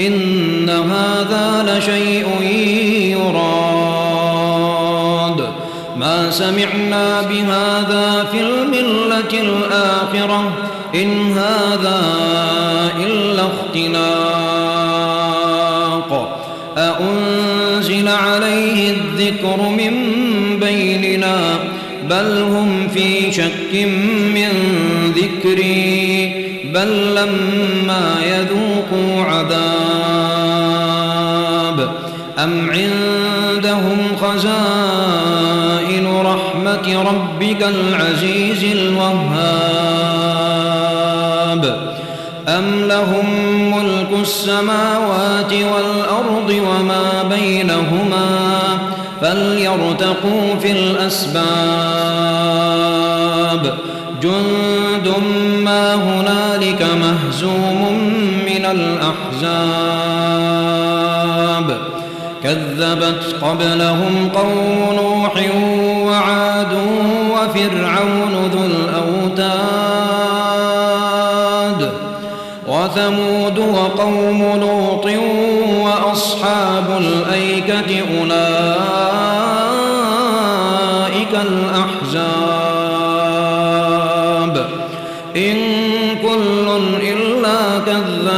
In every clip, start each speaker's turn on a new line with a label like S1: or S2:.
S1: إن هذا لشيء يراد. ما سمعنا بهذا في الملة الآخرة إن هذا إلا اختلاق أأنزل عليه الذكر من بيننا؟ بل هم في شك من ذكري. بل لما يذوقوا عذاب أم عندهم خزائن رحمة ربك العزيز الوهاب أم لهم ملك السماوات والأرض وما بينهما فليرتقوا في الأسباب جند ما هنالك مهزوم من الأحزاب. كذبت قبلهم قوم نوح وعاد وفرعون ذو الأوتاد. وثمود وقوم لوط وأصحاب الأيكة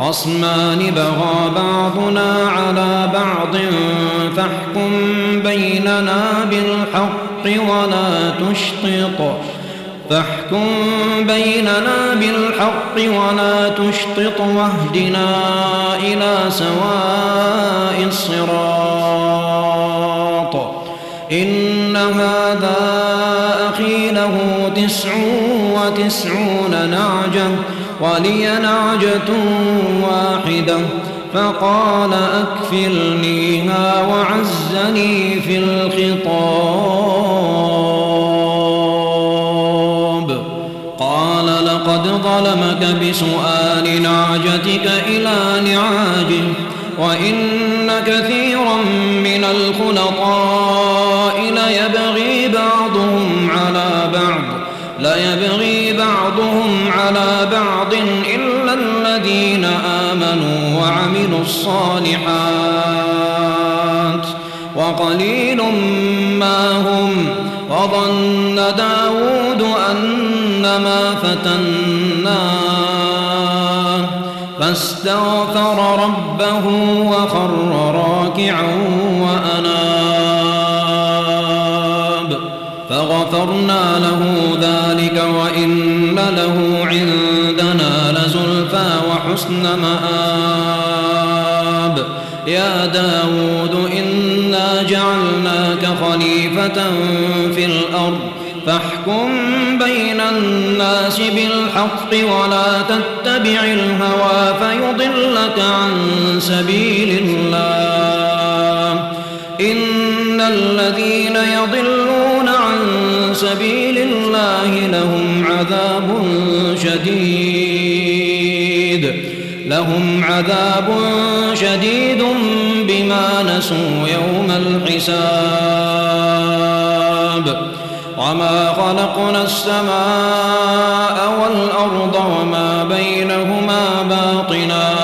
S1: خصمان بغى بعضنا على بعض فاحكم بيننا بالحق ولا تشطط. فاحكم بيننا بالحق ولا تشطط واهدنا إلى سواء الصراط. إن هذا أخي له تسع وتسعون نعجة. ولي نعجة واحدة فقال أكفلنيها وعزني في الخطاب. قال لقد ظلمك بسؤال نعجتك إلى نعاجه وإن كثيرا من الخلطاء ليبغي بعضهم على بعض ليبغي بعضهم على بعض إلا الذين آمنوا وعملوا الصالحات وقليل ما هم وظن داود أنما فتناه فاستغفر ربه وخر راكعا وأناب فغفرنا له ذلك وإن له عندنا لزلفى وحسن مآب. يا داود إنا جعلناك خليفة في الأرض. فاحكم بين الناس بالحق ولا تتبع الهوى فيضلك عن سبيل الله. إن الذين يضلون سبيل الله لهم عذاب شديد. لهم عذاب شديد بما نسوا يوم الحساب. وما خلقنا السماء والأرض وما بينهما باطنا.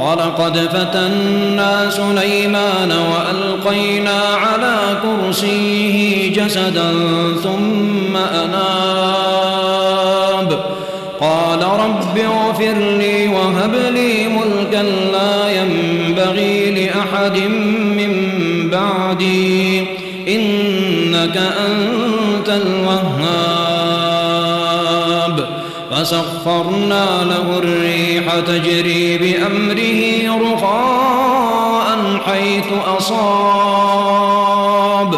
S1: ولقد فتنا سليمان وألقينا على كرسيه جسدا ثم أناب قال رب اغفر لي وهب لي ملكا لا ينبغي لأحد من بعدي إنك أنت الوهاب فسخرنا له الريح تجري بأمره رخاء حيث أصاب.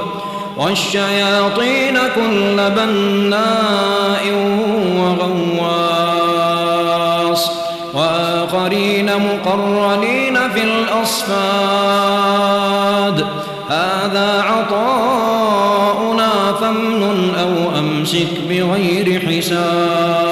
S1: والشياطين كل بناء وغواص. وآخرين مقرنين في الأصفاد. هذا عطاؤنا فامنن أو أمسك بغير حساب.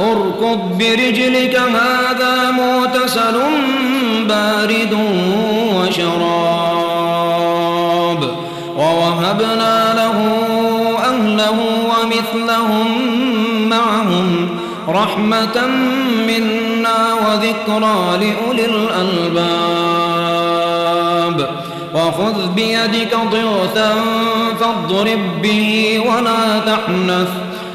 S1: اركض برجلك هذا مغتسل بارد وشراب. ووهبنا له أهله ومثلهم معهم رحمة منا وذكرى لأولي الألباب. وخذ بيدك ضغثا فاضرب به ولا تحنث.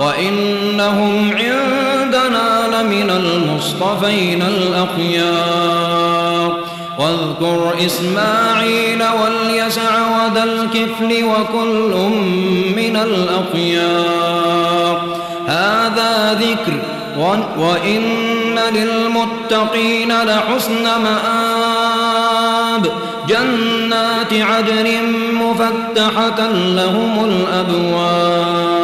S1: وإنهم عندنا لمن المصطفين الأخيار. واذكر إسماعيل واليسع وذا الكفل وكل من الأخيار. هذا ذكر وإن للمتقين لحسن مآب. جنات عدن مفتحة لهم الأبواب.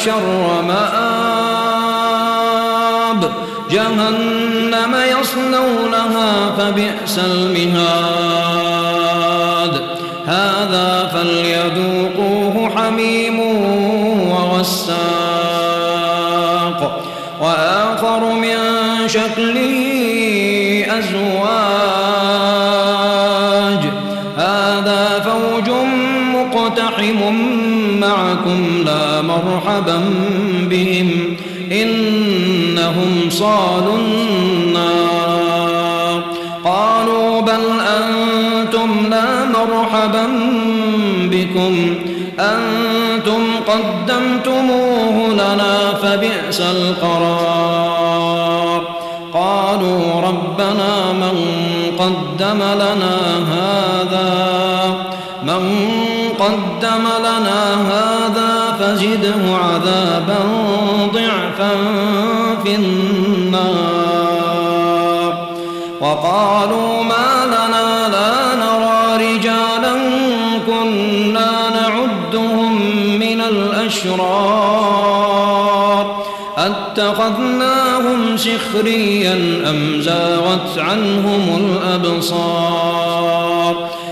S1: لشر مآب. جهنم يصلونها فبئس المهاد. هذا فليذوقوه حميم وغساق. وآخر من شكله أزواج. هذا فوج مقتحم معكم. مرحبا بهم إنهم صالوا النار. قالوا بل أنتم لا مرحبا بكم. أنتم قدمتموه لنا فبئس القرار. قالوا ربنا من قدم لنا هذا؟ من قدم لنا هذا فزده عذابا ضعفا في النار. وقالوا ما لنا لا نرى رجالا كنا نعدهم من الأشرار. أتخذناهم سخريا أم زاغت عنهم الأبصار؟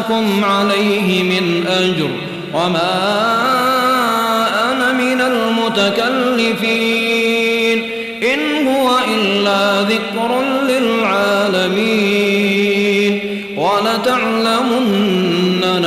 S1: أسألكم عليه من أجر وما أنا من المتكلفين إن هو إلا ذكر للعالمين ولتعلمن حين